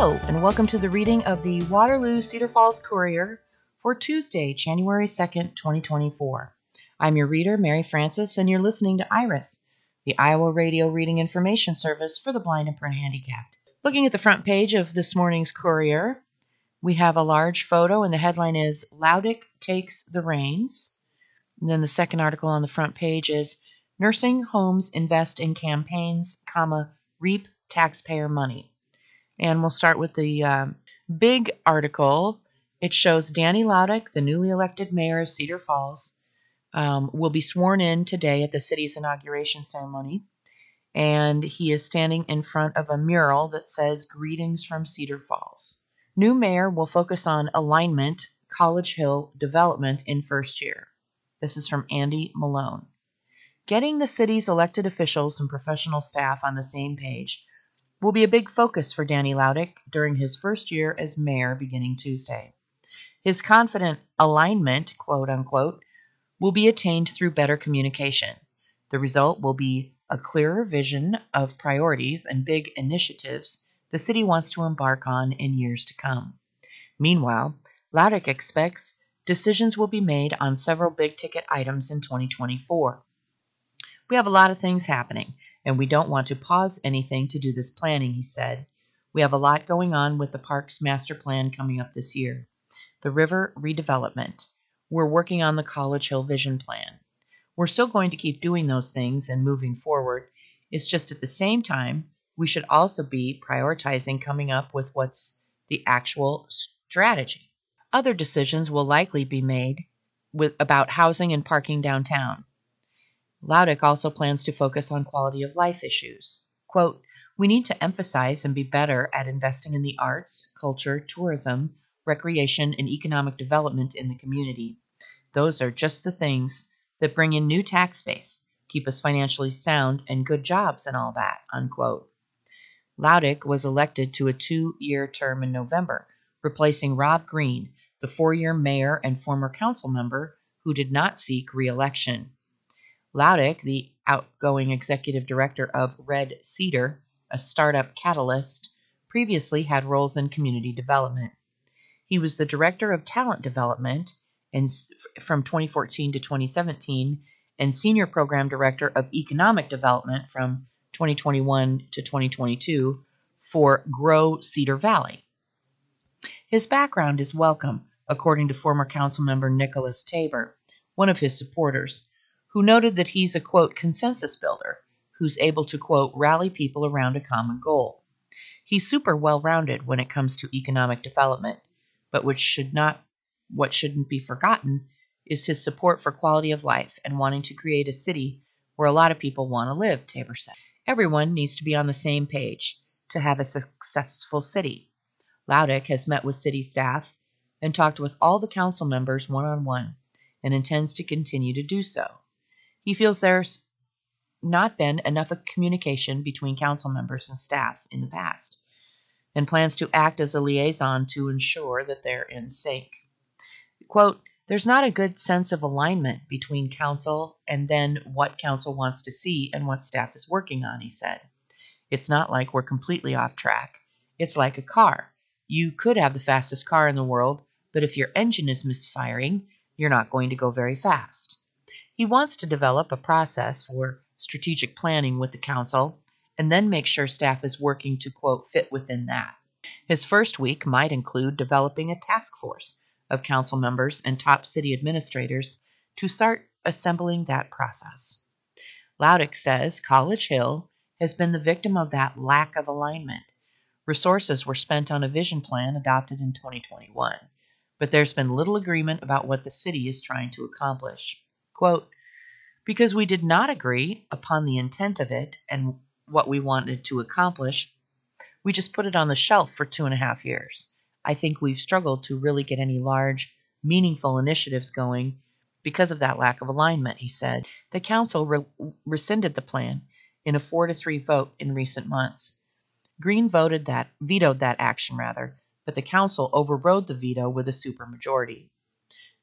Hello, and welcome to the reading of the Waterloo Cedar Falls Courier for Tuesday, January 2nd, 2024. I'm your reader, Mary Frances, and you're listening to Iris, the Iowa Radio Reading Information Service for the blind and print handicapped. Looking at the front page of this morning's Courier, we have a large photo, and the headline is Laudick Takes the Reins. And then the second article on the front page is Nursing Homes Invest in Campaigns, comma, Reap Taxpayer Money. And we'll start with the um, big article. It shows Danny Laudick, the newly elected mayor of Cedar Falls, um, will be sworn in today at the city's inauguration ceremony. And he is standing in front of a mural that says Greetings from Cedar Falls. New mayor will focus on alignment, College Hill development in first year. This is from Andy Milone. Getting the city's elected officials and professional staff on the same page will be a big focus for Danny Laudick during his first year as mayor beginning Tuesday. His confident alignment, quote unquote, will be attained through better communication. The result will be a clearer vision of priorities and big initiatives the city wants to embark on in years to come. Meanwhile, Laudick expects decisions will be made on several big ticket items in 2024. We have a lot of things happening, and we don't want to pause anything to do this planning, he said. We have a lot going on with the park's master plan coming up this year. The river redevelopment. We're working on the College Hill Vision Plan. We're still going to keep doing those things and moving forward. It's just at the same time, we should also be prioritizing coming up with what's the actual strategy. Other decisions will likely be made with, about housing and parking downtown. Laudick also plans to focus on quality of life issues. Quote, we need to emphasize and be better at investing in the arts, culture, tourism, recreation, and economic development in the community. Those are just the things that bring in new tax base, keep us financially sound, and good jobs and all that. Unquote. Laudick was elected to a two year term in November, replacing Rob Green, the four year mayor and former council member who did not seek re election. Laudick, the outgoing executive director of Red Cedar, a startup catalyst, previously had roles in community development. He was the director of talent development and from 2014 to 2017 and senior program director of economic development from 2021 to 2022 for Grow Cedar Valley. His background is welcome, according to former council member Nicholas Taiber, one of his supporters, who noted that he's a quote consensus builder who's able to quote rally people around a common goal. He's super well rounded when it comes to economic development, but which should not what shouldn't be forgotten is his support for quality of life and wanting to create a city where a lot of people want to live, Taiber said. Everyone needs to be on the same page to have a successful city. Laudick has met with city staff and talked with all the council members one on one and intends to continue to do so. He feels there's not been enough communication between council members and staff in the past and plans to act as a liaison to ensure that they're in sync. Quote, there's not a good sense of alignment between council and then what council wants to see and what staff is working on, he said. It's not like we're completely off track. It's like a car. You could have the fastest car in the world, but if your engine is misfiring, you're not going to go very fast. He wants to develop a process for strategic planning with the council and then make sure staff is working to, quote, fit within that. His first week might include developing a task force of council members and top city administrators to start assembling that process. Laudick says College Hill has been the victim of that lack of alignment. Resources were spent on a vision plan adopted in 2021, but there's been little agreement about what the city is trying to accomplish. Quote, because we did not agree upon the intent of it and what we wanted to accomplish, we just put it on the shelf for two and a half years. I think we've struggled to really get any large, meaningful initiatives going because of that lack of alignment, he said. The council re- rescinded the plan in a 4 to 3 vote in recent months. Green voted that vetoed that action rather, but the council overrode the veto with a supermajority.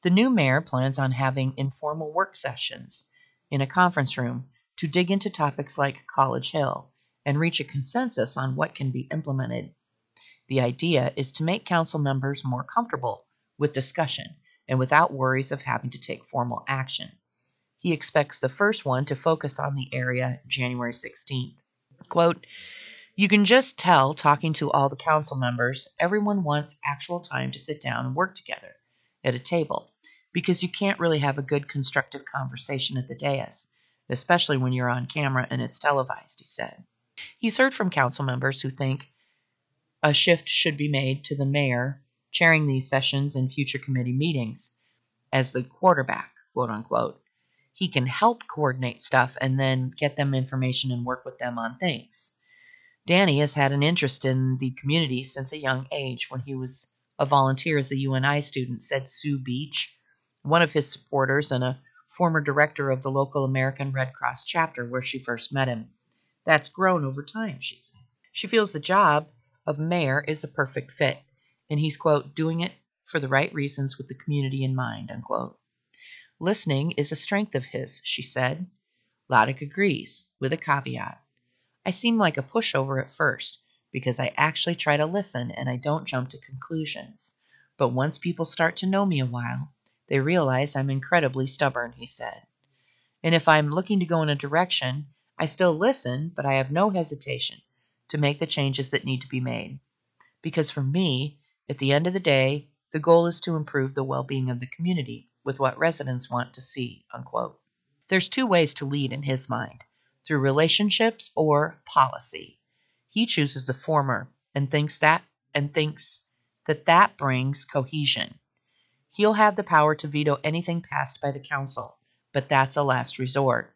The new mayor plans on having informal work sessions in a conference room to dig into topics like College Hill and reach a consensus on what can be implemented. The idea is to make council members more comfortable with discussion and without worries of having to take formal action. He expects the first one to focus on the area January 16th. Quote, you can just tell, talking to all the council members, everyone wants actual time to sit down and work together at a table because you can't really have a good constructive conversation at the dais, especially when you're on camera and it's televised, he said. He's heard from council members who think a shift should be made to the mayor chairing these sessions and future committee meetings as the quarterback, quote unquote. He can help coordinate stuff and then get them information and work with them on things. Danny has had an interest in the community since a young age. When he was a volunteer as a UNI student, said Sue Beach, one of his supporters and a former director of the local American Red Cross chapter where she first met him. That's grown over time, she said. She feels the job of mayor is a perfect fit, and he's, quote, doing it for the right reasons with the community in mind, unquote. Listening is a strength of his, she said. Laudick agrees, with a caveat. I seem like a pushover at first because I actually try to listen and I don't jump to conclusions. But once people start to know me a while, they realize I'm incredibly stubborn, he said. And if I'm looking to go in a direction, I still listen, but I have no hesitation to make the changes that need to be made. Because for me, at the end of the day, the goal is to improve the well being of the community with what residents want to see. Unquote. There's two ways to lead in his mind through relationships or policy. He chooses the former and thinks that and thinks that that brings cohesion. He'll have the power to veto anything passed by the council, but that's a last resort.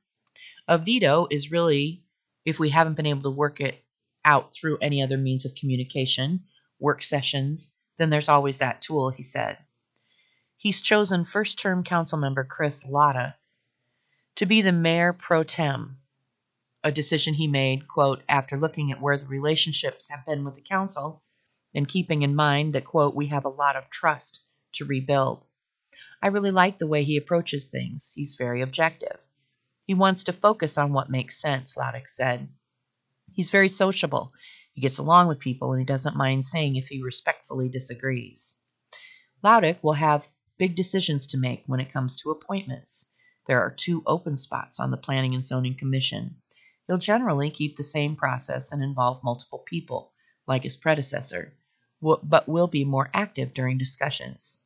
A veto is really if we haven't been able to work it out through any other means of communication, work sessions, then there's always that tool, he said. He's chosen first term council member Chris Latta to be the mayor pro tem a decision he made, quote, after looking at where the relationships have been with the council and keeping in mind that, quote, we have a lot of trust to rebuild. I really like the way he approaches things. He's very objective. He wants to focus on what makes sense, Laudick said. He's very sociable. He gets along with people and he doesn't mind saying if he respectfully disagrees. Laudick will have big decisions to make when it comes to appointments. There are two open spots on the Planning and Zoning Commission. He'll generally keep the same process and involve multiple people, like his predecessor, but will be more active during discussions.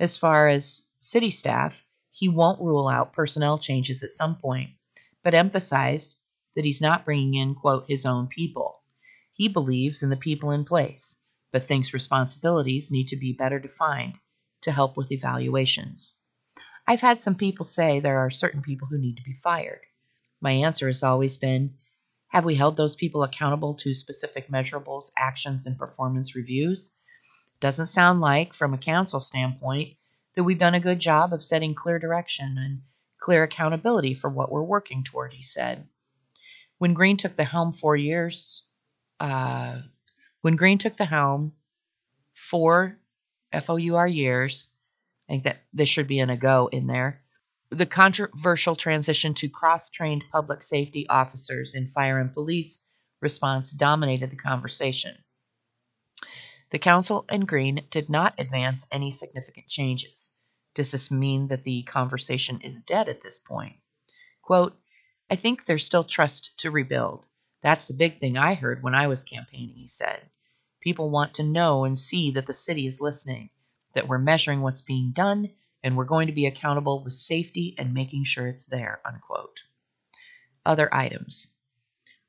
As far as city staff, he won't rule out personnel changes at some point, but emphasized that he's not bringing in, quote, his own people. He believes in the people in place, but thinks responsibilities need to be better defined to help with evaluations. I've had some people say there are certain people who need to be fired. My answer has always been Have we held those people accountable to specific measurables, actions, and performance reviews? Doesn't sound like, from a council standpoint, that we've done a good job of setting clear direction and clear accountability for what we're working toward, he said. When Green took the helm four years, uh, when Green took the helm four F O U R years, I think that this should be an ago in there the controversial transition to cross trained public safety officers in fire and police response dominated the conversation. The Council and Green did not advance any significant changes. Does this mean that the conversation is dead at this point? Quote, I think there's still trust to rebuild. That's the big thing I heard when I was campaigning, he said. People want to know and see that the city is listening, that we're measuring what's being done, and we're going to be accountable with safety and making sure it's there, unquote. Other items.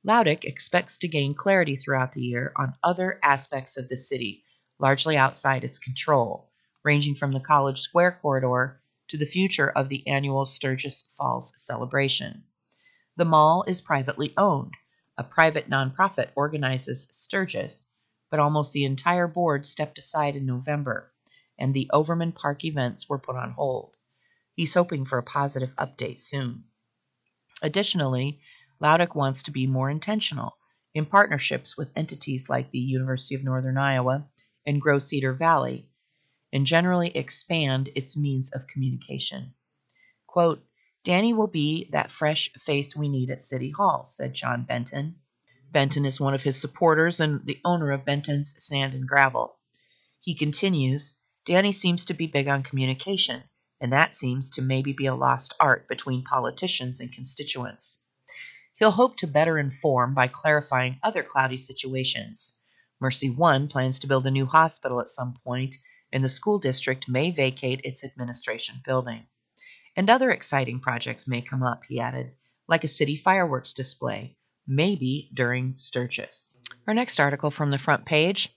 Laudick expects to gain clarity throughout the year on other aspects of the city, largely outside its control, ranging from the College Square corridor to the future of the annual Sturgis Falls celebration. The mall is privately owned. A private nonprofit organizes Sturgis, but almost the entire board stepped aside in November and the Overman Park events were put on hold. He's hoping for a positive update soon. Additionally, Laudick wants to be more intentional in partnerships with entities like the University of Northern Iowa and Grow Cedar Valley, and generally expand its means of communication. Quote, Danny will be that fresh face we need at City Hall, said John Benton. Benton is one of his supporters and the owner of Benton's Sand and Gravel. He continues Danny seems to be big on communication, and that seems to maybe be a lost art between politicians and constituents. He'll hope to better inform by clarifying other cloudy situations. Mercy One plans to build a new hospital at some point, and the school district may vacate its administration building. And other exciting projects may come up, he added, like a city fireworks display, maybe during Sturgis. Our next article from the front page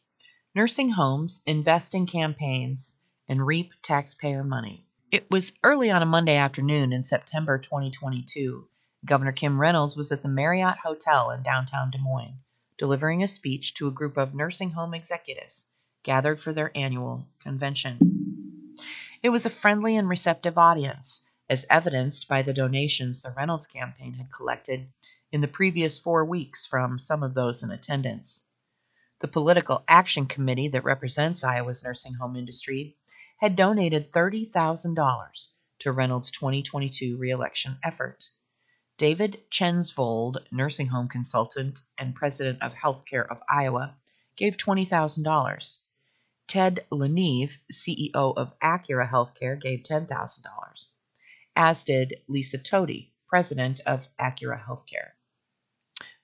Nursing homes invest in campaigns and reap taxpayer money. It was early on a Monday afternoon in September 2022. Governor Kim Reynolds was at the Marriott Hotel in downtown Des Moines, delivering a speech to a group of nursing home executives gathered for their annual convention. It was a friendly and receptive audience, as evidenced by the donations the Reynolds campaign had collected in the previous four weeks from some of those in attendance. The Political Action Committee that represents Iowa's nursing home industry had donated $30,000 to Reynolds' 2022 reelection effort. David Chensvold, nursing home consultant and president of Healthcare of Iowa, gave $20,000. Ted LaNeve, CEO of Accura Healthcare, gave $10,000, as did Lisa Toti, president of Accura Healthcare.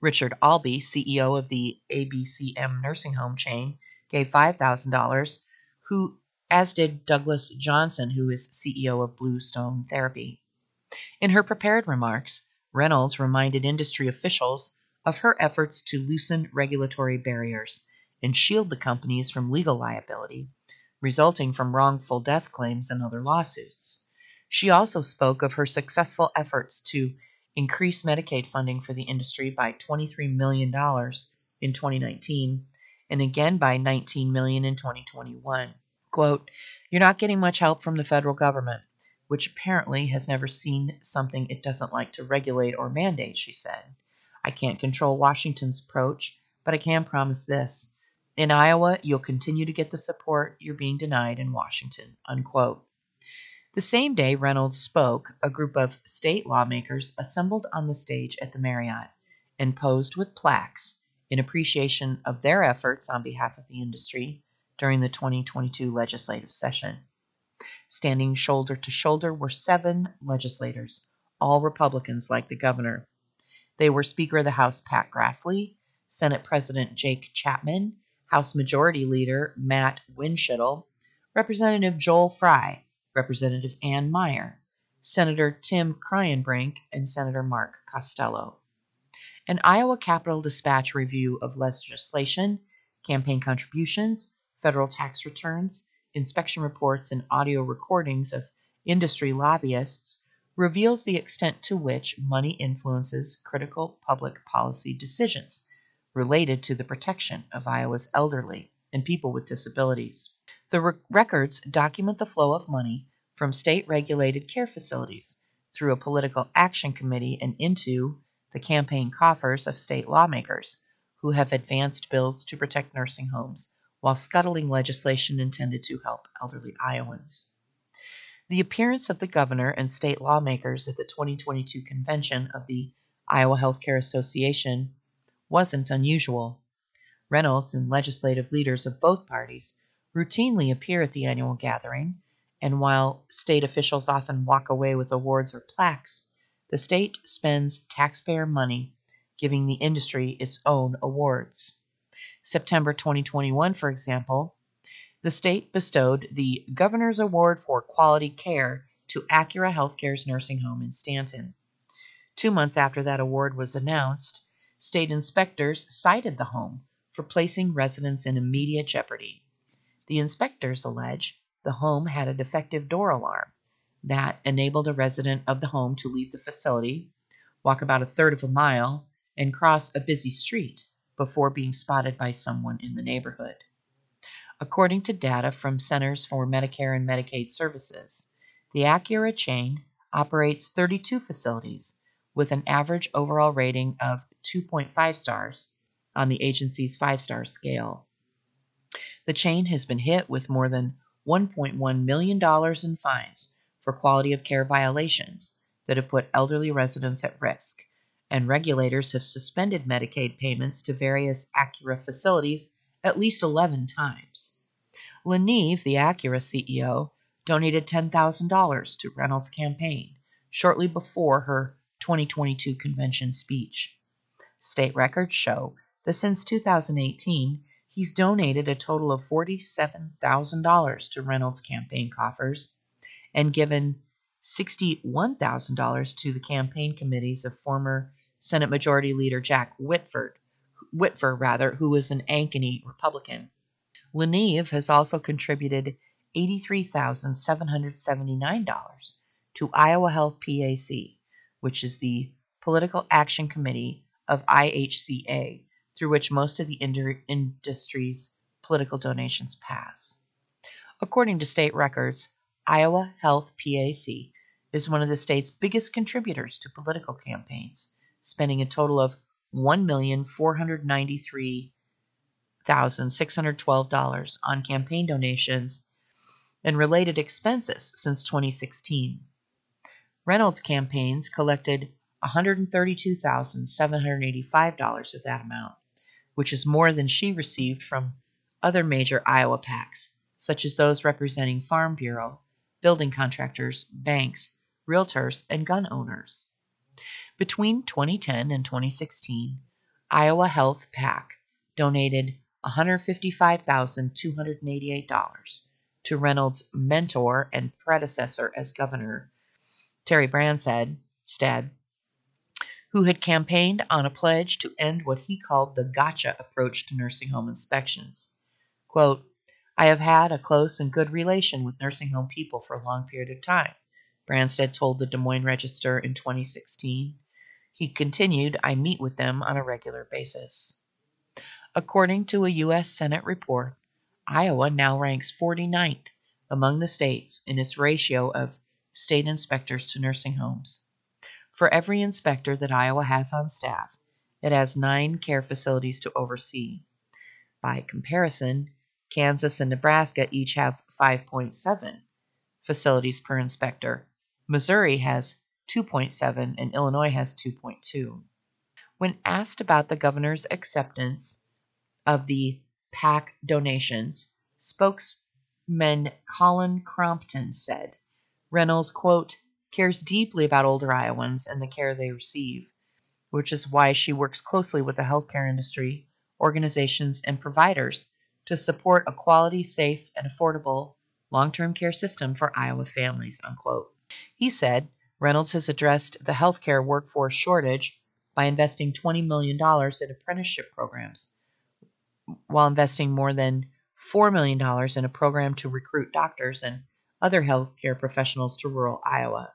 Richard Albee, CEO of the ABCM nursing home chain, gave $5,000, who as did Douglas Johnson, who is CEO of Bluestone Therapy. In her prepared remarks, Reynolds reminded industry officials of her efforts to loosen regulatory barriers and shield the companies from legal liability resulting from wrongful death claims and other lawsuits. She also spoke of her successful efforts to increase Medicaid funding for the industry by $23 million in 2019 and again by 19 million in 2021. Quote, You're not getting much help from the federal government, which apparently has never seen something it doesn't like to regulate or mandate, she said. I can't control Washington's approach, but I can promise this. In Iowa, you'll continue to get the support you're being denied in Washington. Unquote. The same day Reynolds spoke, a group of state lawmakers assembled on the stage at the Marriott and posed with plaques in appreciation of their efforts on behalf of the industry during the 2022 legislative session. Standing shoulder to shoulder were seven legislators, all Republicans like the governor. They were Speaker of the House Pat Grassley, Senate President Jake Chapman, House Majority Leader Matt Windschitl, Representative Joel Fry, Representative Ann Meyer, Senator Tim Kraayenbrink, and Senator Mark Costello. An Iowa Capital Dispatch review of legislation, campaign contributions, federal tax returns, inspection reports, and audio recordings of industry lobbyists reveals the extent to which money influences critical public policy decisions related to the protection of Iowa's elderly and people with disabilities. The re- records document the flow of money from state regulated care facilities through a political action committee and into the campaign coffers of state lawmakers who have advanced bills to protect nursing homes while scuttling legislation intended to help elderly Iowans. The appearance of the governor and state lawmakers at the 2022 convention of the Iowa Healthcare Association wasn't unusual. Reynolds and legislative leaders of both parties routinely appear at the annual gathering, and while state officials often walk away with awards or plaques, the state spends taxpayer money giving the industry its own awards. September 2021, for example, the state bestowed the Governor's Award for Quality Care to Accura Healthcare's nursing home in Stanton. Two months after that award was announced, state inspectors cited the home for placing residents in immediate jeopardy. The inspectors allege the home had a defective door alarm that enabled a resident of the home to leave the facility, walk about a third of a mile, and cross a busy street before being spotted by someone in the neighborhood. According to data from Centers for Medicare and Medicaid Services, the Accura chain operates 32 facilities with an average overall rating of 2.5 stars on the agency's five star scale. The chain has been hit with more than $1.1 million in fines for quality of care violations that have put elderly residents at risk, and regulators have suspended Medicaid payments to various Accura facilities at least 11 times. LaNeve, the Accura CEO, donated $10,000 to Reynolds' campaign shortly before her 2022 convention speech. State records show that since 2018, he's donated a total of $47,000 to Reynolds' campaign coffers and given $61,000 to the campaign committees of former Senate Majority Leader Jack Whitford, Whitver, rather, who was an Ankeny Republican. LaNeve has also contributed $83,779 to Iowa Health PAC, which is the Political Action Committee of IHCA, through which most of the industry's political donations pass. According to state records, Iowa Health PAC is one of the state's biggest contributors to political campaigns, spending a total of $1,493,612 on campaign donations and related expenses since 2016. Reynolds campaigns collected $132,785 of that amount, which is more than she received from other major Iowa PACs, such as those representing Farm Bureau, building contractors, banks, realtors, and gun owners. Between 2010 and 2016, Iowa Health PAC donated $155,288 to Reynolds' mentor and predecessor as governor, Terry Branstad, who had campaigned on a pledge to end what he called the gotcha approach to nursing home inspections. Quote, I have had a close and good relation with nursing home people for a long period of time, Branstad told the Des Moines Register in 2016. He continued, I meet with them on a regular basis. According to a U.S. Senate report, Iowa now ranks 49th among the states in its ratio of state inspectors to nursing homes. For every inspector that Iowa has on staff, it has nine care facilities to oversee. By comparison, Kansas and Nebraska each have 5.7 facilities per inspector. Missouri has 2.7 and Illinois has 2.2. When asked about the governor's acceptance of the PAC donations, spokesman Kollin Crompton said, Reynolds, quote, cares deeply about older Iowans and the care they receive, which is why she works closely with the healthcare industry, organizations, and providers to support a quality, safe, and affordable long term care system for Iowa families. Unquote. He said Reynolds has addressed the healthcare workforce shortage by investing $20 million in apprenticeship programs, while investing more than $4 million in a program to recruit doctors and other healthcare professionals to rural Iowa.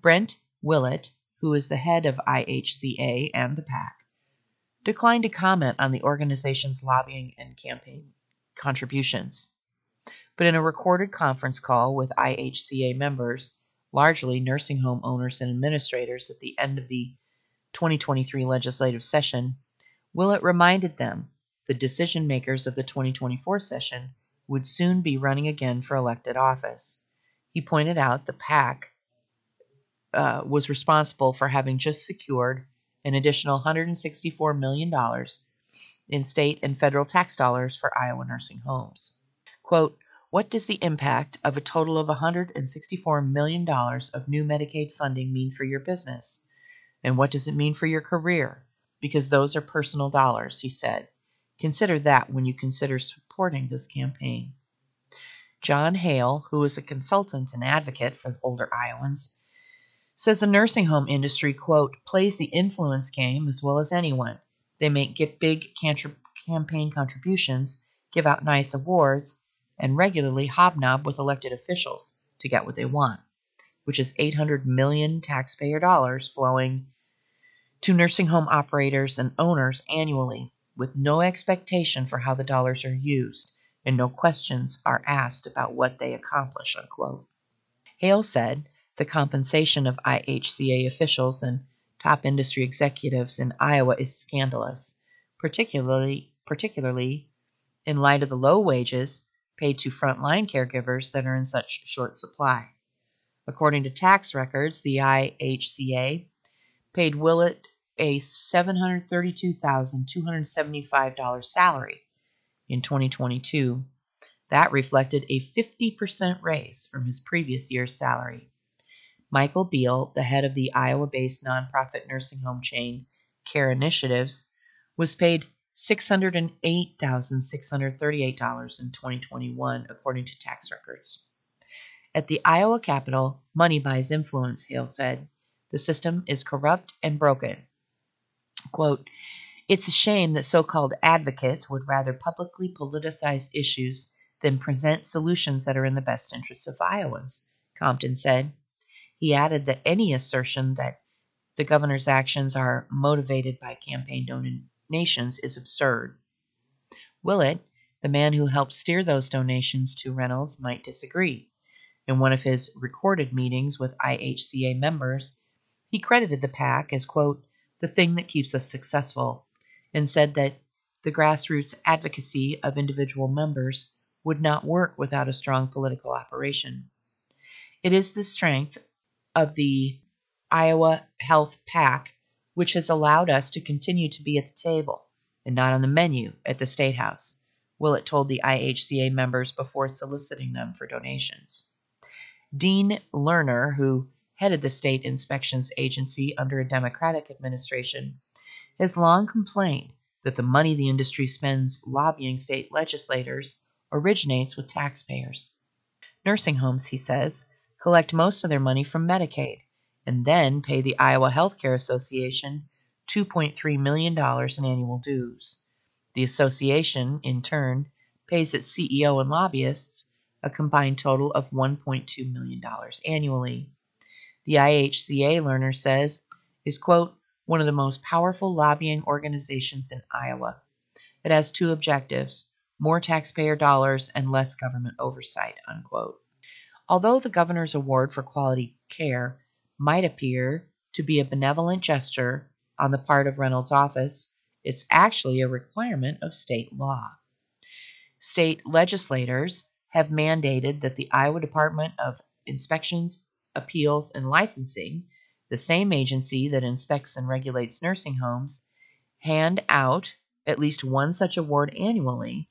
Brent Willett, who is the head of IHCA and the PAC, declined to comment on the organization's lobbying and campaign contributions. But in a recorded conference call with IHCA members, largely nursing home owners and administrators, at the end of the 2023 legislative session, Willett reminded them the decision makers of the 2024 session would soon be running again for elected office. He pointed out the PAC uh, was responsible for having just secured an additional $164 million in state and federal tax dollars for Iowa nursing homes. Quote, what does the impact of a total of $164 million of new Medicaid funding mean for your business? And what does it mean for your career? Because those are personal dollars, he said. Consider that when you consider supporting this campaign. John Hale, who is a consultant and advocate for older Iowans, says the nursing home industry, quote, plays the influence game as well as anyone. They make get big campaign contributions, give out nice awards, and regularly hobnob with elected officials to get what they want, which is 800 million taxpayer dollars flowing to nursing home operators and owners annually with no expectation for how the dollars are used and no questions are asked about what they accomplish, unquote. Hale said the compensation of IHCA officials and top industry executives in Iowa is scandalous, particularly particularly in light of the low wages paid to frontline caregivers that are in such short supply. According to tax records, the IHCA paid Willett a $732,275 salary in 2022. That reflected a 50% raise from his previous year's salary. Michael Beal, the head of the Iowa based nonprofit nursing home chain Care Initiatives, was paid $608,638 in 2021, according to tax records. At the Iowa Capitol, money buys influence, Hale said. The system is corrupt and broken. Quote, it's a shame that so called advocates would rather publicly politicize issues than present solutions that are in the best interests of Iowans, Compton said. He added that any assertion that the governor's actions are motivated by campaign donations is absurd. Willett, the man who helped steer those donations to Reynolds, might disagree. In one of his recorded meetings with IHCA members, he credited the PAC as, quote, the thing that keeps us successful, and said that the grassroots advocacy of individual members would not work without a strong political operation. It is the strength of the Iowa Health PAC, which has allowed us to continue to be at the table and not on the menu at the State House, Willett told the IHCA members before soliciting them for donations. Dean Lerner, who headed the state inspections agency under a Democratic administration, has long complained that the money the industry spends lobbying state legislators originates with taxpayers. Nursing homes, he says, collect most of their money from Medicaid, and then pay the Iowa Healthcare Association $2.3 million in annual dues. The association, in turn, pays its CEO and lobbyists a combined total of $1.2 million annually. The IHCA Lerner says is, quote, one of the most powerful lobbying organizations in Iowa. It has two objectives more taxpayer dollars and less government oversight, unquote. Although the governor's award for quality care might appear to be a benevolent gesture on the part of Reynolds' office, it's actually a requirement of state law. State legislators have mandated that the Iowa Department of Inspections, Appeals, and Licensing, the same agency that inspects and regulates nursing homes, hand out at least one such award annually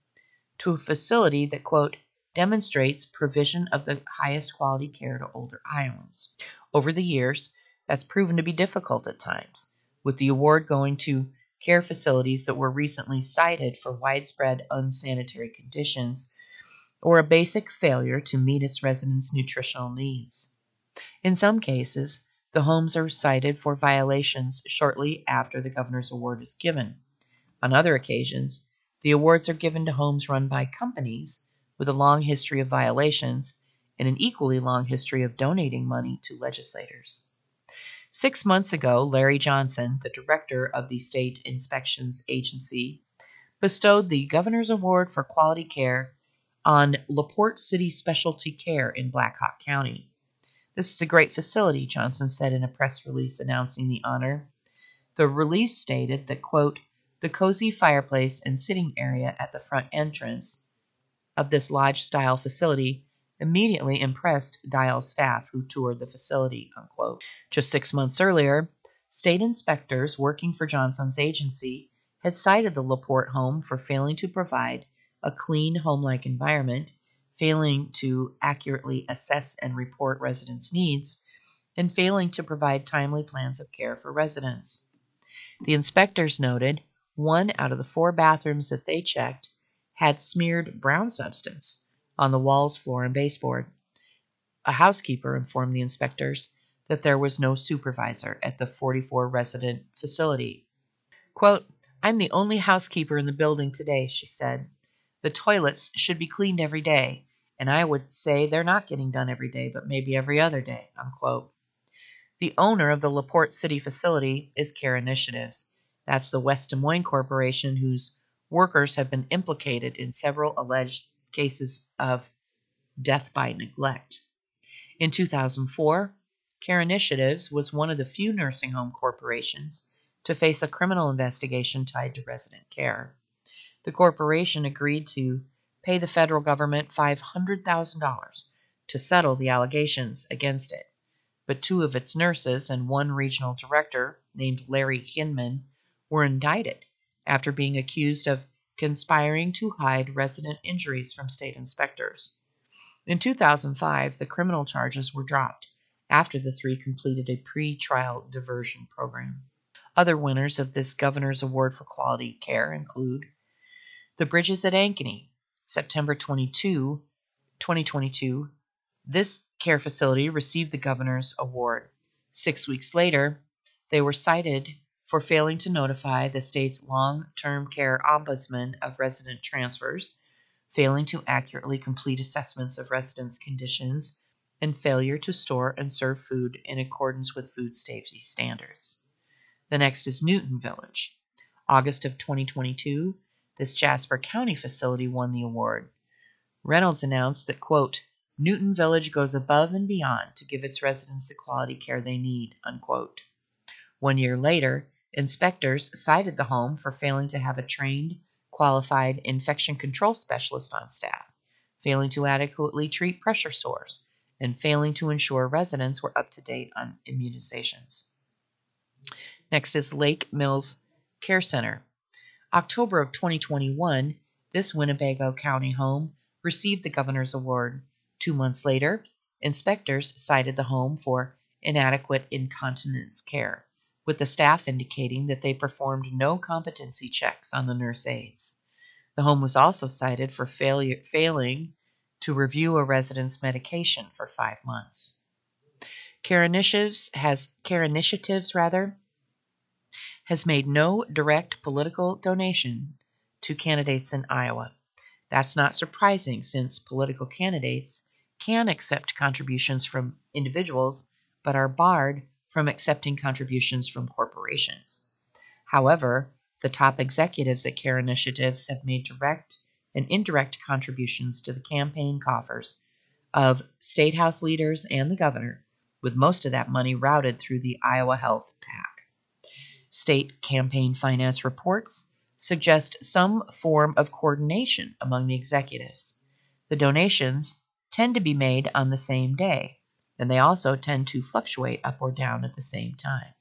to a facility that, quote, demonstrates provision of the highest quality care to older Iowans. Over the years, that's proven to be difficult at times, with the award going to care facilities that were recently cited for widespread unsanitary conditions or a basic failure to meet its residents' nutritional needs. In some cases, the homes are cited for violations shortly after the governor's award is given. On other occasions, the awards are given to homes run by companies with a long history of violations and an equally long history of donating money to legislators. Six months ago, Larry Johnson, the director of the State Inspections Agency, bestowed the Governor's Award for Quality Care on LaPorte City Specialty Care in Black Hawk County. This is a great facility, Johnson said in a press release announcing the honor. The release stated that, quote, the cozy fireplace and sitting area at the front entrance of this lodge style facility immediately impressed Dial's staff who toured the facility. Unquote. Just six months earlier, state inspectors working for Johnson's agency had cited the LaPorte home for failing to provide a clean home like environment, failing to accurately assess and report residents' needs, and failing to provide timely plans of care for residents. The inspectors noted one out of the four bathrooms that they checked had smeared brown substance on the walls, floor, and baseboard. A housekeeper informed the inspectors that there was no supervisor at the 44 resident facility. Quote, I'm the only housekeeper in the building today, she said. The toilets should be cleaned every day, and I would say they're not getting done every day, but maybe every other day. Unquote. The owner of the LaPorte City facility is Care Initiatives. That's the West Des Moines Corporation whose workers have been implicated in several alleged cases of death by neglect. In 2004, Care Initiatives was one of the few nursing home corporations to face a criminal investigation tied to resident care. The corporation agreed to pay the federal government $500,000 to settle the allegations against it. but two of its nurses and one regional director, named Larry Hinman, were indicted after being accused of conspiring to hide resident injuries from state inspectors. In 2005, the criminal charges were dropped after the three completed a pre trial diversion program. Other winners of this Governor's Award for Quality Care include the Bridges at Ankeny, September 22, 2022. This care facility received the Governor's Award. Six weeks later, they were cited for failing to notify the state's long term care ombudsman of resident transfers failing to accurately complete assessments of residents' conditions, and failure to store and serve food in accordance with food safety standards. The next is Newton Village. August of 2022, this Jasper County facility won the award. Reynolds announced that, quote, Newton Village goes above and beyond to give its residents the quality care they need, unquote. One year later, inspectors cited the home for failing to have a trained qualified infection control specialist on staff, failing to adequately treat pressure sores, and failing to ensure residents were up to date on immunizations. Next is Lake Mills Care Center. October of 2021, this Winnebago County home received the Governor's Award. Two months later, inspectors cited the home for inadequate incontinence care with the staff indicating that they performed no competency checks on the nurse aides. The home was also cited for failure, failing to review a resident's medication for five months. Care Initiatives has Care Initiatives rather has made no direct political donation to candidates in Iowa. That's not surprising since political candidates can accept contributions from individuals but are barred from accepting contributions from corporations. However, the top executives at CARE initiatives have made direct and indirect contributions to the campaign coffers of state house leaders and the governor, with most of that money routed through the Iowa Health PAC. State campaign finance reports suggest some form of coordination among the executives. The donations tend to be made on the same day, and they also tend to fluctuate up or down at the same time.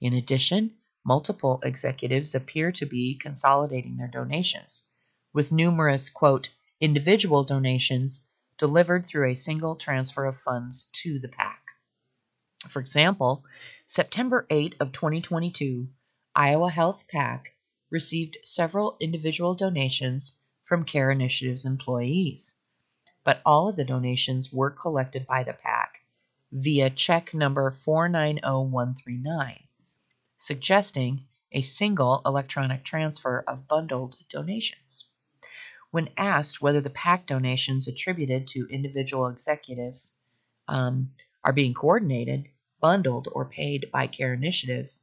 In addition, multiple executives appear to be consolidating their donations, with numerous, quote, individual donations delivered through a single transfer of funds to the PAC. For example, September 8 of 2022, Iowa Health PAC received several individual donations from Care Initiatives employees, but all of the donations were collected by the PAC via check number 490139, suggesting a single electronic transfer of bundled donations. When asked whether the PAC donations attributed to individual executives um, are being coordinated, bundled, or paid by CARE initiatives,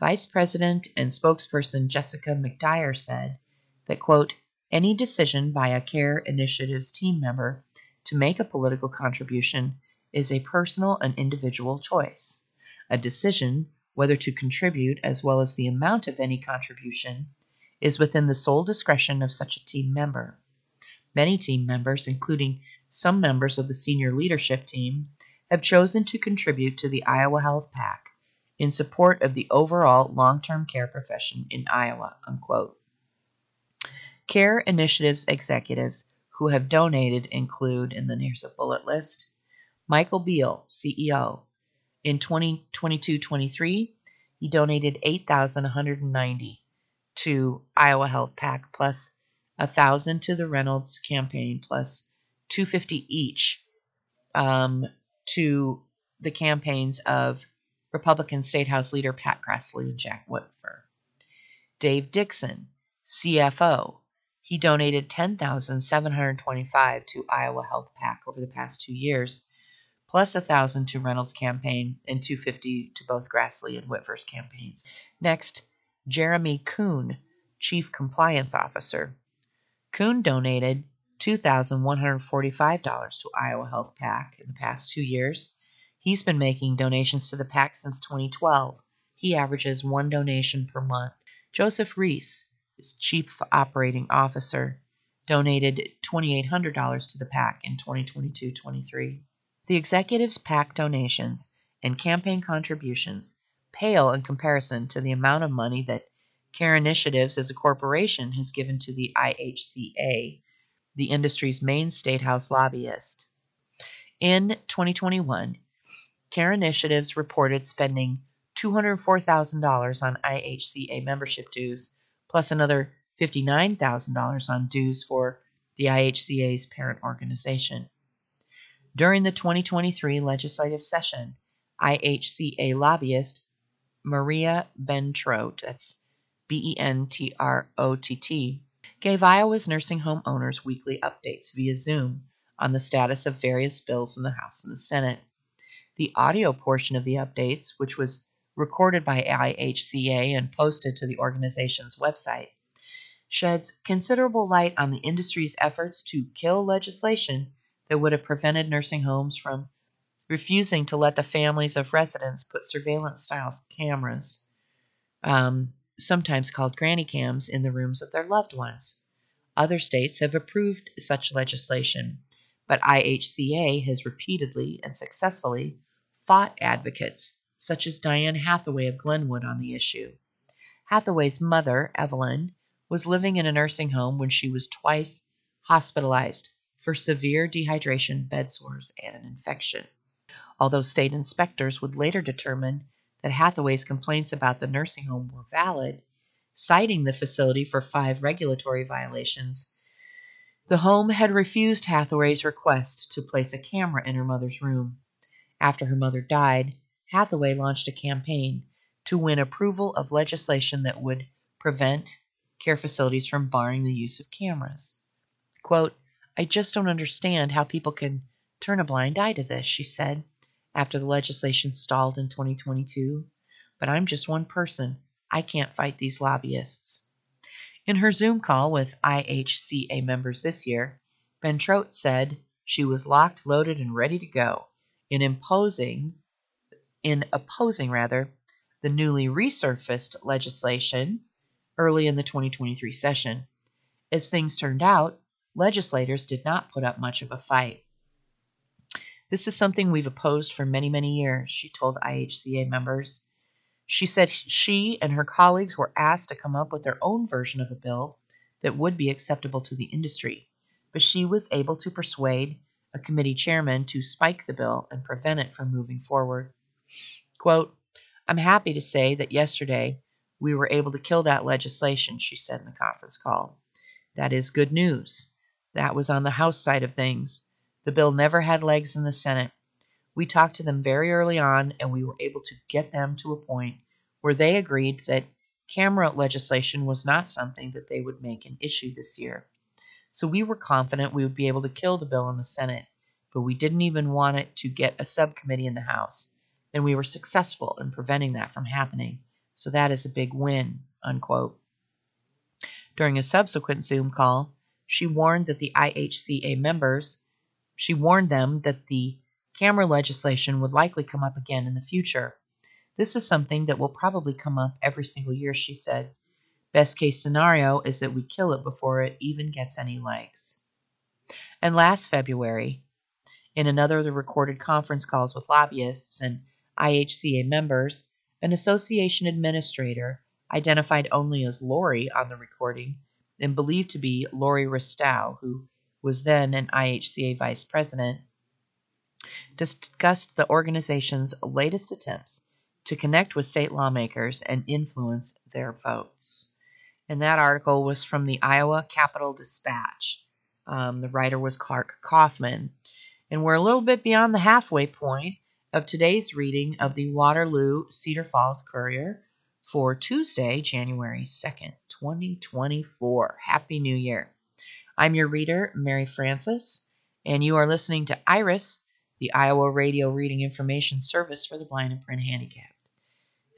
Vice President and spokesperson Jessica McDyer said that, quote, any decision by a CARE initiatives team member to make a political contribution is a personal and individual choice. A decision, whether to contribute as well as the amount of any contribution, is within the sole discretion of such a team member. Many team members, including some members of the senior leadership team, have chosen to contribute to the Iowa Health PAC in support of the overall long term care profession in Iowa. Unquote. Care Initiatives executives who have donated include, in the Here's a Bullet list, Michael Beal, CEO. In 2022-23, he donated 8,190 to Iowa Health PAC plus 1,000 to the Reynolds campaign plus 250 each um, to the campaigns of Republican State House leader Pat Grassley and Jack Whitver. Dave Dixon, CFO, he donated 10,725 to Iowa Health PAC over the past two years plus a thousand to Reynolds' campaign and 250 to both Grassley and Whitver's campaigns. Next, Jeremy Kuhn, Chief Compliance Officer. Kuhn donated $2,145 to Iowa Health PAC in the past two years. He's been making donations to the PAC since 2012. He averages one donation per month. Joseph Reese, his Chief Operating Officer, donated $2,800 to the PAC in 2022 23. The executives' PAC donations and campaign contributions pale in comparison to the amount of money that CARE Initiatives as a corporation has given to the IHCA, the industry's main state house lobbyist. In 2021, CARE Initiatives reported spending $204,000 on IHCA membership dues, plus another $59,000 on dues for the IHCA's parent organization. During the 2023 legislative session, IHCA lobbyist Maria Bentrott, that's B E N T R O T T, gave Iowa's nursing home owners weekly updates via Zoom on the status of various bills in the House and the Senate. The audio portion of the updates, which was recorded by IHCA and posted to the organization's website, sheds considerable light on the industry's efforts to kill legislation that would have prevented nursing homes from refusing to let the families of residents put surveillance style cameras, um, sometimes called granny cams, in the rooms of their loved ones. Other states have approved such legislation, but IHCA has repeatedly and successfully fought advocates such as Diane Hathaway of Glenwood on the issue. Hathaway's mother, Evelyn, was living in a nursing home when she was twice hospitalized for severe dehydration, bed sores, and an infection. Although state inspectors would later determine that Hathaway's complaints about the nursing home were valid, citing the facility for five regulatory violations, the home had refused Hathaway's request to place a camera in her mother's room. After her mother died, Hathaway launched a campaign to win approval of legislation that would prevent care facilities from barring the use of cameras. Quote, I just don't understand how people can turn a blind eye to this, she said, after the legislation stalled in 2022. But I'm just one person. I can't fight these lobbyists. In her Zoom call with IHCA members this year, Ben Bentrott said she was locked, loaded, and ready to go in imposing, in opposing rather, the newly resurfaced legislation early in the 2023 session. As things turned out, legislators did not put up much of a fight. This is something we've opposed for many, many years, she told IHCA members. She said she and her colleagues were asked to come up with their own version of a bill that would be acceptable to the industry, but she was able to persuade a committee chairman to spike the bill and prevent it from moving forward. Quote, I'm happy to say that yesterday we were able to kill that legislation, she said in the conference call. That is good news. That was on the House side of things. The bill never had legs in the Senate. We talked to them very early on, and we were able to get them to a point where they agreed that camera legislation was not something that they would make an issue this year. So we were confident we would be able to kill the bill in the Senate, but we didn't even want it to get a subcommittee in the House, and we were successful in preventing that from happening. So that is a big win, unquote. During a subsequent Zoom call, she warned that the IHCA members, she warned them that the camera legislation would likely come up again in the future. This is something that will probably come up every single year, she said. Best case scenario is that we kill it before it even gets any legs. And last February, in another of the recorded conference calls with lobbyists and IHCA members, an association administrator, identified only as Lori on the recording, and believed to be Lori Ristow, who was then an IHCA vice president, discussed the organization's latest attempts to connect with state lawmakers and influence their votes. And that article was from the Iowa Capital Dispatch. Um, the writer was Clark Kaufman. And we're a little bit beyond the halfway point of today's reading of the Waterloo Cedar Falls Courier for Tuesday, January 2nd, 2024. Happy New Year. I'm your reader, Mary Frances, and you are listening to IRIS, the Iowa Radio Reading Information Service for the Blind and Print Handicapped.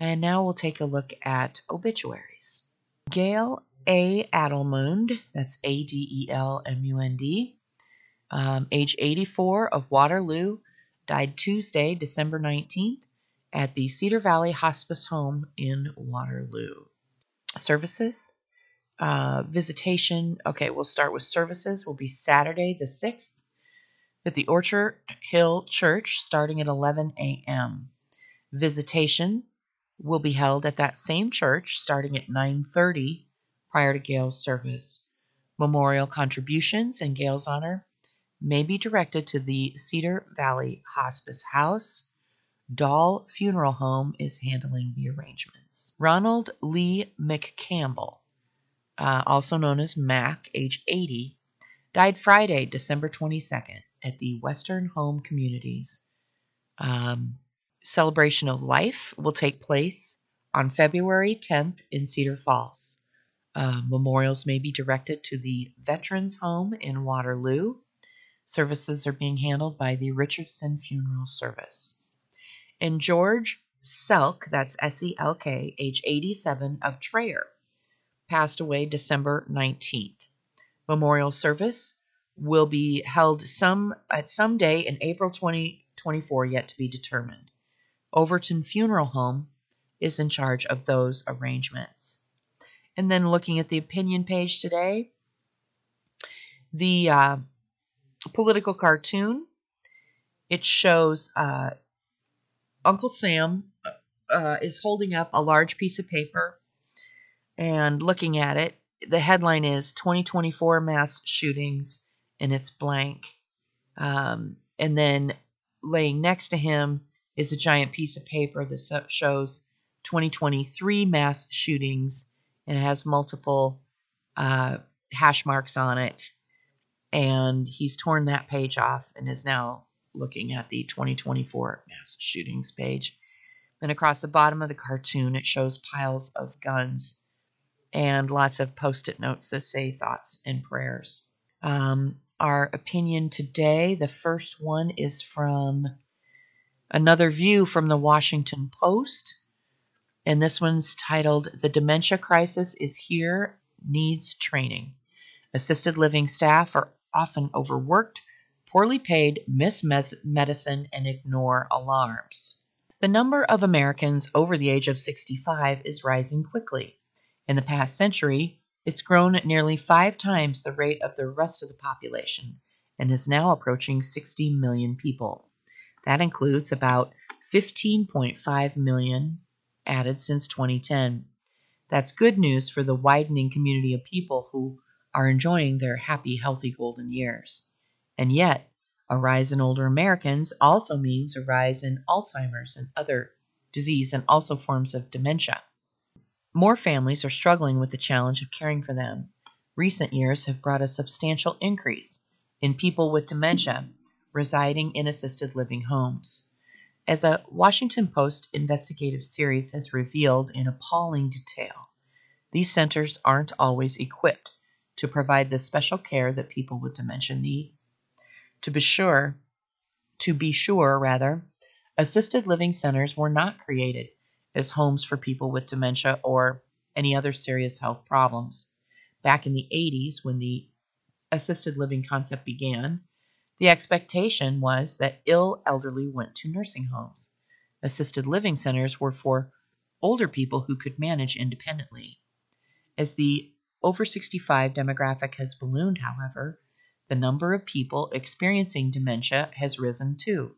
And now we'll take a look at obituaries. Gail A. Adelmund, that's A D E L M U N D, um, age 84 of Waterloo, died Tuesday, December 19th at the Cedar Valley Hospice Home in Waterloo. Services, uh, visitation. Okay, we'll start with services. Will be Saturday the 6th at the Orchard Hill Church starting at 11 a.m. Visitation will be held at that same church starting at 9:30 prior to Gail's service. Memorial contributions in Gail's honor may be directed to the Cedar Valley Hospice House. Dahl Funeral Home is handling the arrangements. Ronald Lee McCampbell, uh, also known as Mac, age 80, died Friday, December 22nd, at the Western Home Communities. Um, celebration of life will take place on February 10th in Cedar Falls. Uh, memorials may be directed to the Veterans Home in Waterloo. Services are being handled by the Richardson Funeral Service. And George Selk, that's S E L K, age 87, of Traer, passed away December 19th. Memorial service will be held some at some day in April 2024, yet to be determined. Overton Funeral Home is in charge of those arrangements. And then looking at the opinion page today, the uh, political cartoon, it shows uh, Uncle Sam uh, is holding up a large piece of paper and looking at it. The headline is 2024 mass shootings, and it's blank. Um, and then laying next to him is a giant piece of paper that shows 2023 mass shootings and it has multiple uh, hash marks on it. And he's torn that page off and is now looking at the 2024 mass shootings page. Then across the bottom of the cartoon, it shows piles of guns and lots of post it notes that say thoughts and prayers. Um, our opinion today, the first one is from another view from the Washington Post. And this one's titled The Dementia Crisis is Here, Needs Training. Assisted living staff are often overworked, poorly paid, miss medicine, and ignore alarms. The number of Americans over the age of 65 is rising quickly. In the past century, it's grown at nearly five times the rate of the rest of the population and is now approaching 60 million people. That includes about 15.5 million added since 2010. That's good news for the widening community of people who are enjoying their happy, healthy golden years. And yet, a rise in older Americans also means a rise in Alzheimer's and other disease and also forms of dementia. More families are struggling with the challenge of caring for them. Recent years have brought a substantial increase in people with dementia residing in assisted living homes. As a Washington Post investigative series has revealed in appalling detail, these centers aren't always equipped to provide the special care that people with dementia need. To be sure, to be sure rather, assisted living centers were not created as homes for people with dementia or any other serious health problems. Back in the 80s, when the assisted living concept began, the expectation was that ill elderly went to nursing homes. Assisted living centers were for older people who could manage independently. As the over 65 demographic has ballooned, however, the number of people experiencing dementia has risen too,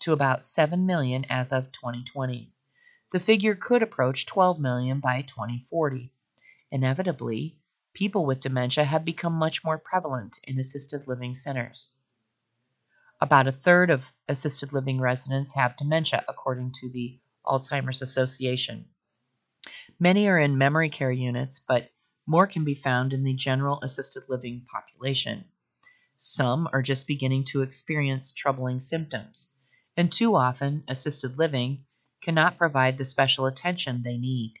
to about 7 million as of 2020. The figure could approach 12 million by 2040. Inevitably, people with dementia have become much more prevalent in assisted living centers. About a third of assisted living residents have dementia, according to the Alzheimer's Association. Many are in memory care units, but more can be found in the general assisted living population. Some are just beginning to experience troubling symptoms, and too often, assisted living cannot provide the special attention they need.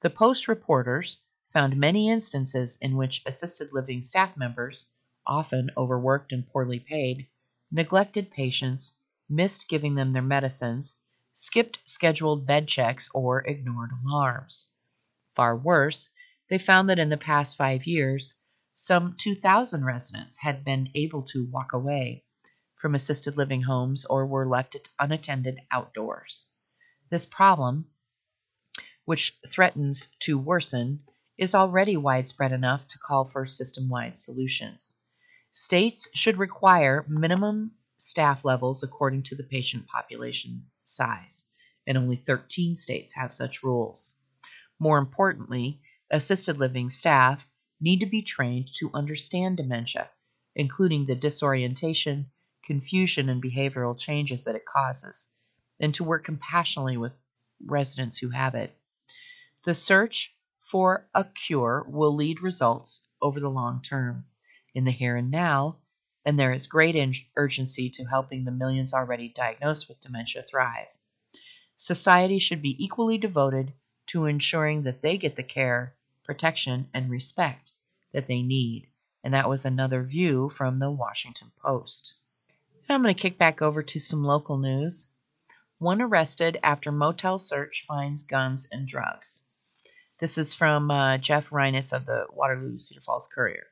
The Post reporters found many instances in which assisted living staff members, often overworked and poorly paid, neglected patients, missed giving them their medicines, skipped scheduled bed checks, or ignored alarms. Far worse, they found that in the past five years, some 2,000 residents had been able to walk away from assisted living homes or were left unattended outdoors. This problem, which threatens to worsen, is already widespread enough to call for system wide solutions. States should require minimum staff levels according to the patient population size, and only 13 states have such rules. More importantly, assisted living staff need to be trained to understand dementia, including the disorientation, confusion, and behavioral changes that it causes, and to work compassionately with residents who have it. The search for a cure will lead results over the long term. In the here and now, and there is great urgency to helping the millions already diagnosed with dementia thrive. Society should be equally devoted to ensuring that they get the care, protection, and respect that they need. And that was another view from the Washington Post. And I'm going to kick back over to some local news. One arrested after motel search finds guns and drugs. This is from uh, Jeff Reinitz of the Waterloo Cedar Falls Courier.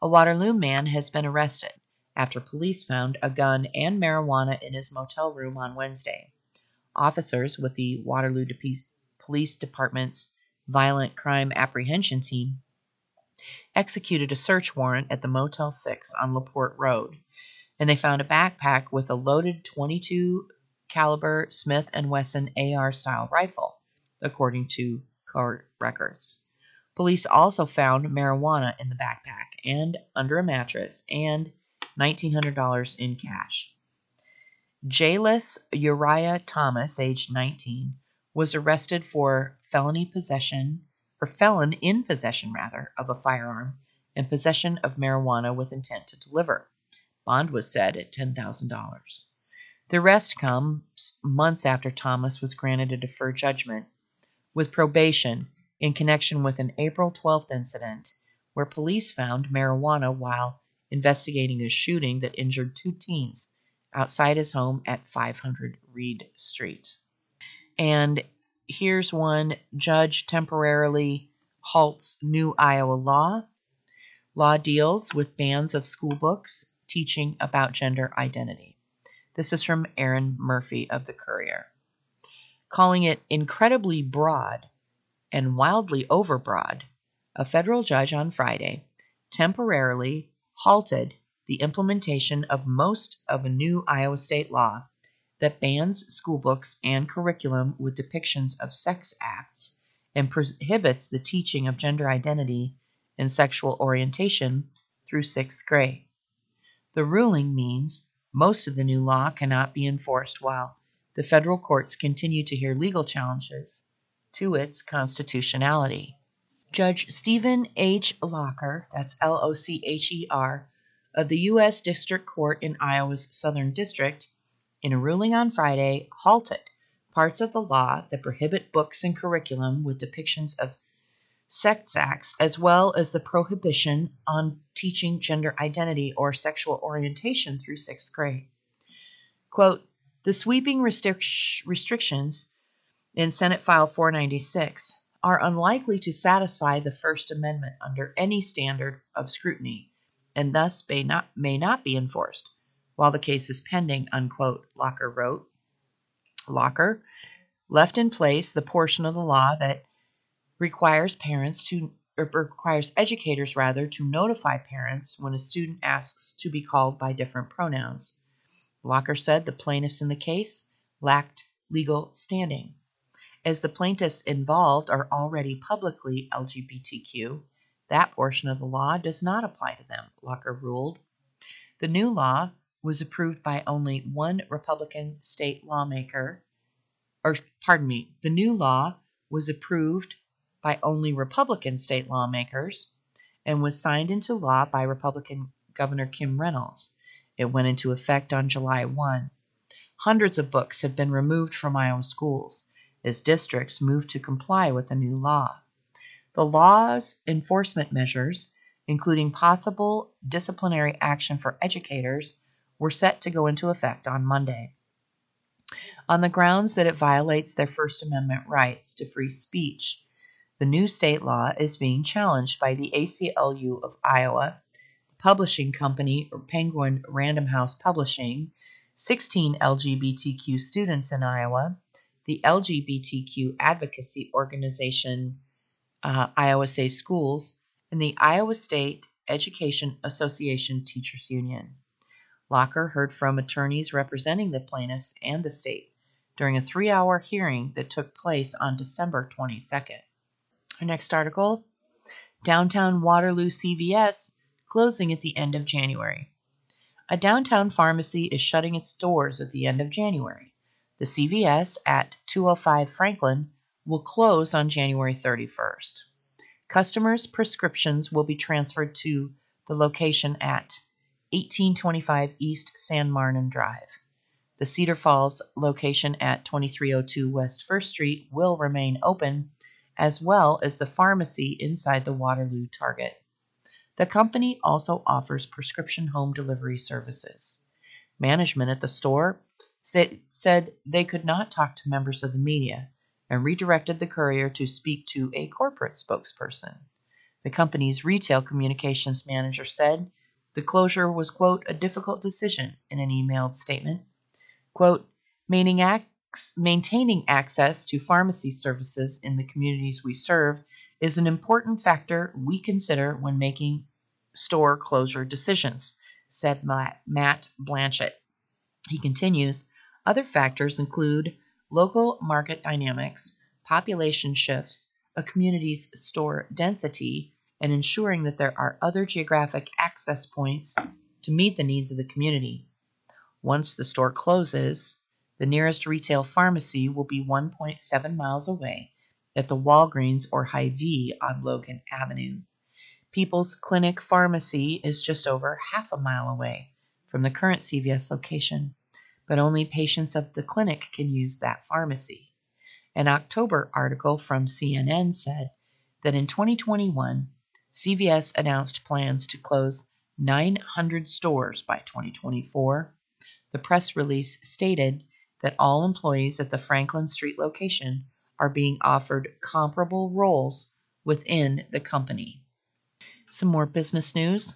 A Waterloo man has been arrested after police found a gun and marijuana in his motel room on Wednesday. Officers with the Waterloo Police Department's Violent Crime Apprehension Team executed a search warrant at the Motel 6 on LaPorte Road, and they found a backpack with a loaded 22 caliber Smith & Wesson AR style rifle, according to court records. Police also found marijuana in the backpack and under a mattress and $1,900 in cash. Jayless Uriah Thomas, aged 19, was arrested for felony possession, or felon in possession, rather, of a firearm and possession of marijuana with intent to deliver. Bond was set at $10,000. The arrest comes months after Thomas was granted a deferred judgment with probation in connection with an April 12th incident where police found marijuana while investigating a shooting that injured two teens outside his home at 500 Reed Street. And here's one judge temporarily halts new Iowa law. Law deals with bans of school books teaching about gender identity. This is from Aaron Murphy of the Courier. Calling it incredibly broad, and wildly overbroad, a federal judge on Friday temporarily halted the implementation of most of a new Iowa state law that bans schoolbooks and curriculum with depictions of sex acts and prohibits the teaching of gender identity and sexual orientation through sixth grade. The ruling means most of the new law cannot be enforced while the federal courts continue to hear legal challenges to its constitutionality. Judge Stephen H. Locher, that's L O C H E R, of the U.S. District Court in Iowa's Southern District, in a ruling on Friday, halted parts of the law that prohibit books and curriculum with depictions of sex acts, as well as the prohibition on teaching gender identity or sexual orientation through sixth grade. Quote, the sweeping restric- restrictions in Senate File 496 are unlikely to satisfy the First Amendment under any standard of scrutiny, and thus may not, may not be enforced while the case is pending, unquote, Locher wrote. Locher left in place the portion of the law that requires parents to or requires educators rather to notify parents when a student asks to be called by different pronouns. Locher said the plaintiffs in the case lacked legal standing. As the plaintiffs involved are already publicly LGBTQ, that portion of the law does not apply to them, Locher ruled. The new law was approved by only one Republican state lawmaker, or pardon me, the new law was approved by only Republican state lawmakers and was signed into law by Republican Governor Kim Reynolds. It went into effect on July 1. Hundreds of books have been removed from Iowa schools as districts move to comply with the new law. The law's enforcement measures, including possible disciplinary action for educators, were set to go into effect on Monday. On the grounds that it violates their First Amendment rights to free speech, the new state law is being challenged by the ACLU of Iowa, the publishing company Penguin Random House Publishing, 16 LGBTQ students in Iowa, the LGBTQ advocacy organization uh, Iowa Safe Schools, and the Iowa State Education Association Teachers Union. Locher heard from attorneys representing the plaintiffs and the state during a three hour hearing that took place on December 22nd. Our next article Downtown Waterloo CVS closing at the end of January. A downtown pharmacy is shutting its doors at the end of January. The CVS at 205 Franklin will close on January 31st. Customers' prescriptions will be transferred to the location at 1825 East San Marnan Drive. The Cedar Falls location at 2302 West 1st Street will remain open, as well as the pharmacy inside the Waterloo Target. The company also offers prescription home delivery services. Management at the store said they could not talk to members of the media and redirected the courier to speak to a corporate spokesperson. The company's retail communications manager said the closure was, quote, a difficult decision in an emailed statement. Quote, maintaining access to pharmacy services in the communities we serve is an important factor we consider when making store closure decisions, said Matt Blanchette. He continues, other factors include local market dynamics, population shifts, a community's store density, and ensuring that there are other geographic access points to meet the needs of the community. Once the store closes, the nearest retail pharmacy will be 1.7 miles away at the Walgreens or Hy-Vee on Logan Avenue. People's Clinic Pharmacy is just over half a mile away from the current CVS location but only patients of the clinic can use that pharmacy. An October article from CNN said that in 2021, CVS announced plans to close 900 stores by 2024. The press release stated that all employees at the Franklin Street location are being offered comparable roles within the company. Some more business news.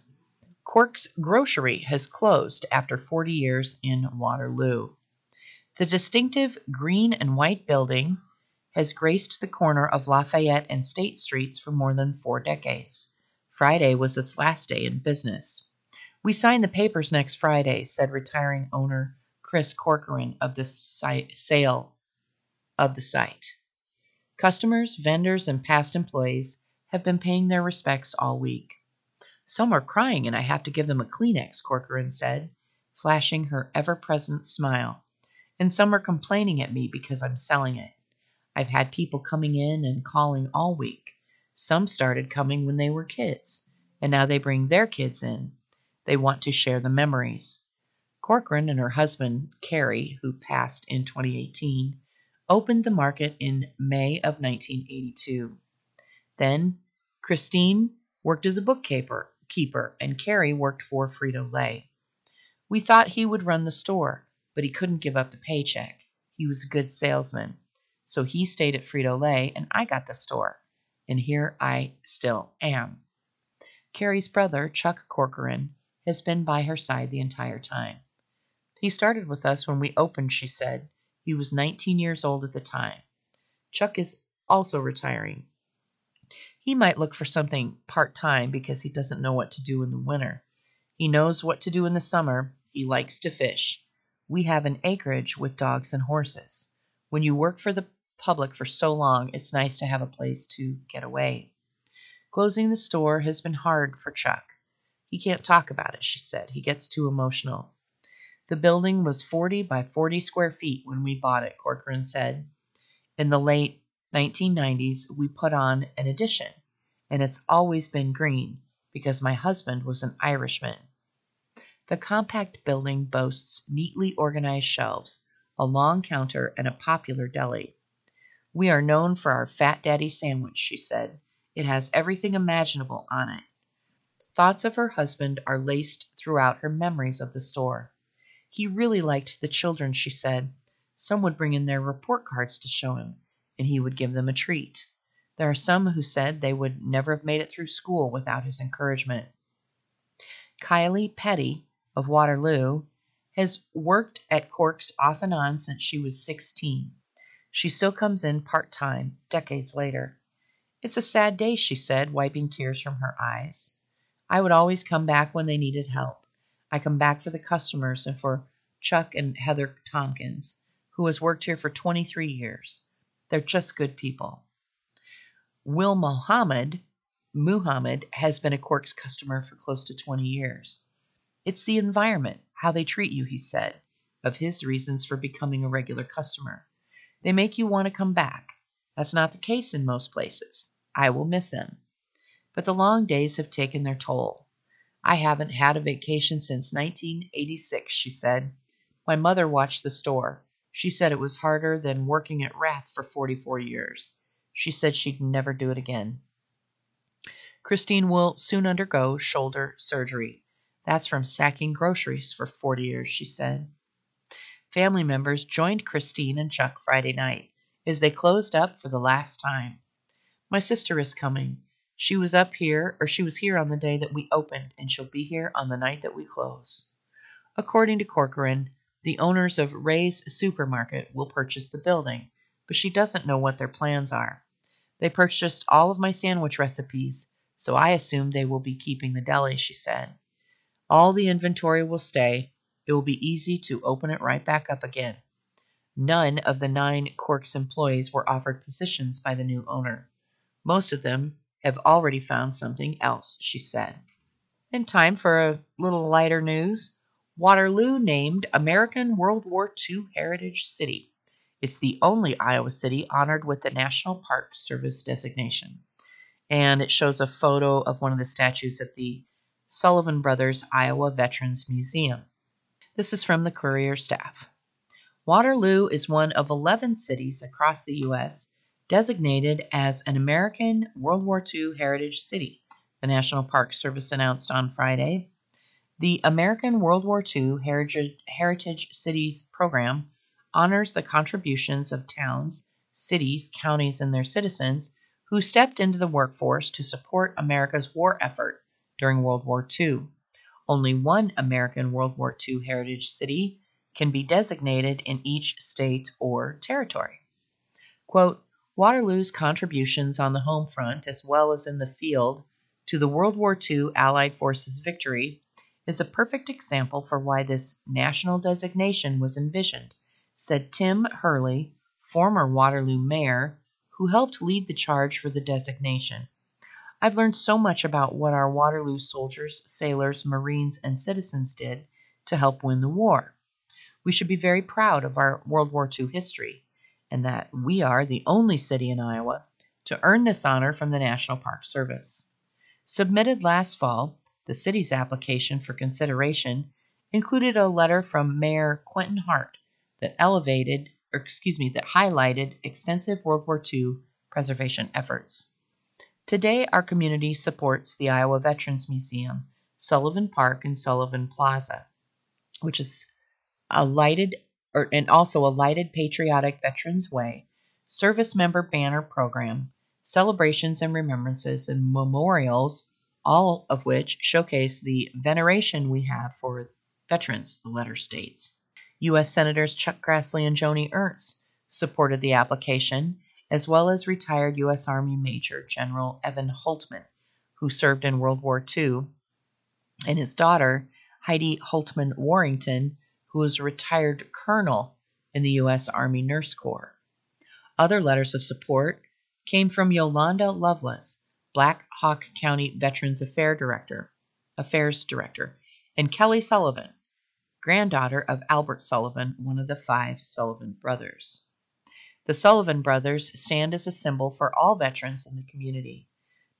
Cork's Grocery has closed after 40 years in Waterloo. The distinctive green and white building has graced the corner of Lafayette and State Streets for more than four decades. Friday was its last day in business. We sign the papers next Friday, said retiring owner Chris Corcoran of the site, sale of the site. Customers, vendors, and past employees have been paying their respects all week. Some are crying and I have to give them a Kleenex, Corcoran said, flashing her ever present smile. And some are complaining at me because I'm selling it. I've had people coming in and calling all week. Some started coming when they were kids, and now they bring their kids in. They want to share the memories. Corcoran and her husband, Carrie, who passed in 2018, opened the market in May of 1982. Then Christine worked as a bookkeeper keeper, and Carrie worked for Frito Lay. We thought he would run the store, but he couldn't give up the paycheck. He was a good salesman. So he stayed at Frito Lay, and I got the store. And here I still am. Carrie's brother, Chuck Corcoran, has been by her side the entire time. He started with us when we opened, she said. He was 19 years old at the time. Chuck is also retiring. He might look for something part time because he doesn't know what to do in the winter. He knows what to do in the summer. He likes to fish. We have an acreage with dogs and horses. When you work for the public for so long, it's nice to have a place to get away. Closing the store has been hard for Chuck. He can't talk about it, she said. He gets too emotional. The building was 40 by 40 square feet when we bought it, Corcoran said. In the late 1990s, we put on an addition, and it's always been green because my husband was an Irishman. The compact building boasts neatly organized shelves, a long counter, and a popular deli. We are known for our Fat Daddy sandwich, she said. It has everything imaginable on it. Thoughts of her husband are laced throughout her memories of the store. He really liked the children, she said. Some would bring in their report cards to show him and he would give them a treat. There are some who said they would never have made it through school without his encouragement. Kylie Petty of Waterloo has worked at Cork's off and on since she was 16. She still comes in part time, decades later. It's a sad day, she said, wiping tears from her eyes. I would always come back when they needed help. I come back for the customers and for Chuck and Heather Tompkins, who has worked here for 23 years. They're just good people. Will Mohammed, Muhammad has been a Cork's customer for close to 20 years. It's the environment, how they treat you, he said, of his reasons for becoming a regular customer. They make you want to come back. That's not the case in most places. I will miss them. But the long days have taken their toll. I haven't had a vacation since 1986, she said. My mother watched the store. She said it was harder than working at Rath for 44 years. She said she'd never do it again. Christine will soon undergo shoulder surgery. That's from sacking groceries for 40 years, she said. Family members joined Christine and Chuck Friday night as they closed up for the last time. My sister is coming. She was up here, or she was here on the day that we opened, and she'll be here on the night that we close. According to Corcoran, the owners of Ray's Supermarket will purchase the building, but she doesn't know what their plans are. They purchased all of my sandwich recipes, so I assume they will be keeping the deli, she said. All the inventory will stay. It will be easy to open it right back up again. None of the nine Cork's employees were offered positions by the new owner. Most of them have already found something else, she said. In time for a little lighter news, Waterloo named American World War II Heritage City. It's the only Iowa city honored with the National Park Service designation. And it shows a photo of one of the statues at the Sullivan Brothers Iowa Veterans Museum. This is from the Courier staff. Waterloo is one of 11 cities across the U.S. designated as an American World War II Heritage City, the National Park Service announced on Friday. The American World War II Heritage, Cities program honors the contributions of towns, cities, counties, and their citizens who stepped into the workforce to support America's war effort during World War II. Only one American World War II heritage city can be designated in each state or territory. Quote, Waterloo's contributions on the home front as well as in the field to the World War II Allied forces victory is a perfect example for why this national designation was envisioned, said Tim Hurley, former Waterloo mayor, who helped lead the charge for the designation. I've learned so much about what our Waterloo soldiers, sailors, Marines, and citizens did to help win the war. We should be very proud of our World War II history, and that we are the only city in Iowa to earn this honor from the National Park Service. Submitted last fall, the city's application for consideration included a letter from Mayor Quentin Hart that elevated, or excuse me, that highlighted extensive World War II preservation efforts. Today, our community supports the Iowa Veterans Museum, Sullivan Park, and Sullivan Plaza, which is a lighted or, and also a lighted patriotic Veterans Way service member banner program, celebrations and remembrances and memorials, all of which showcase the veneration we have for veterans, the letter states. U.S. Senators Chuck Grassley and Joni Ernst supported the application as well as retired U.S. Army Major General Evan Hultman, who served in World War II, and his daughter, Heidi Hultman Warrington, who was a retired colonel in the U.S. Army Nurse Corps. Other letters of support came from Yolanda Lovelace, Black Hawk County Veterans Affairs Director, Affairs Director, and Kelly Sullivan, granddaughter of Albert Sullivan, one of the five Sullivan brothers. The Sullivan brothers stand as a symbol for all veterans in the community.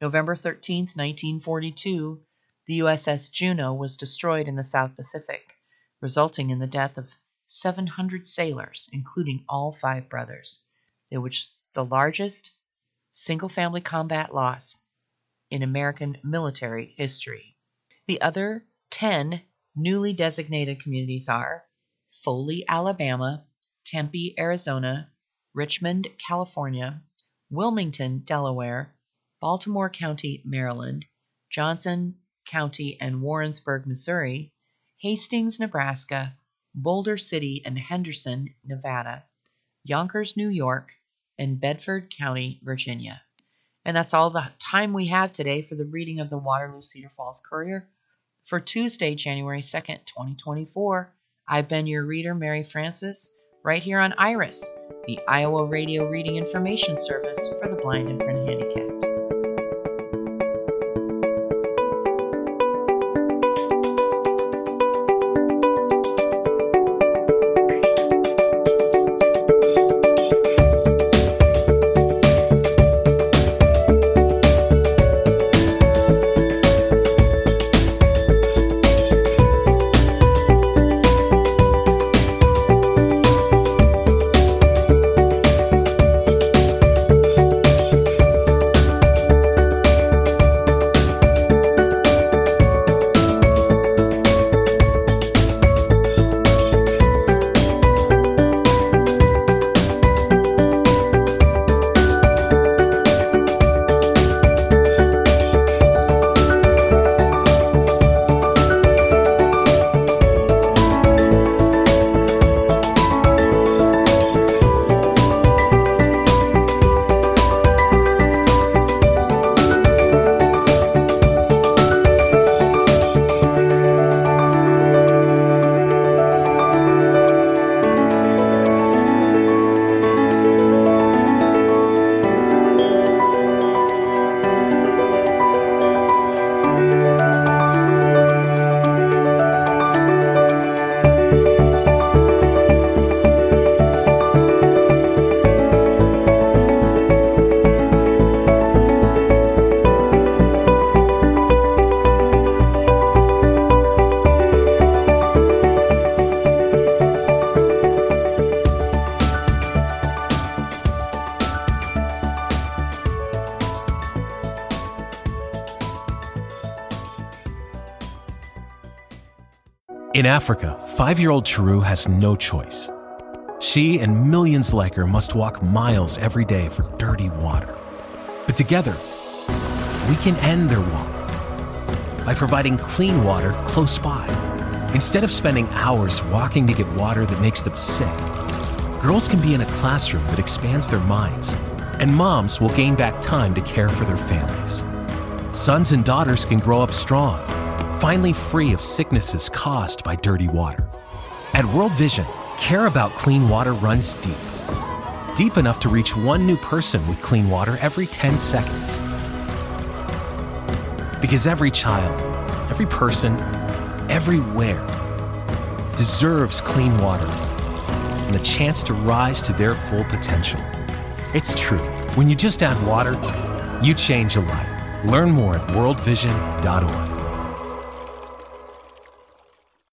November 13, 1942, the USS Juneau was destroyed in the South Pacific, resulting in the death of 700 sailors, including all five brothers. It was the largest single family combat loss in American military history. The other 10 newly designated communities are Foley, Alabama, Tempe, Arizona, Richmond, California, Wilmington, Delaware, Baltimore County, Maryland, Johnson County and Warrensburg, Missouri, Hastings, Nebraska, Boulder City and Henderson, Nevada, Yonkers, New York, and Bedford County, Virginia. And that's all the time we have today for the reading of the Waterloo Cedar Falls Courier for Tuesday, January 2nd, 2024. I've been your reader, Mary Frances right here on IRIS, the Iowa Radio Reading Information Service for the blind and print handicapped. In Africa, five year old Chiru has no choice. She and millions like her must walk miles every day for dirty water. But together, we can end their walk by providing clean water close by. Instead of spending hours walking to get water that makes them sick, girls can be in a classroom that expands their minds, and moms will gain back time to care for their families. Sons and daughters can grow up strong finally free of sicknesses caused by dirty water. At World Vision, care about clean water runs deep. Deep enough to reach one new person with clean water every 10 seconds. Because every child, every person, everywhere deserves clean water and the chance to rise to their full potential. It's true. When you just add water, you change a life. Learn more at worldvision.org.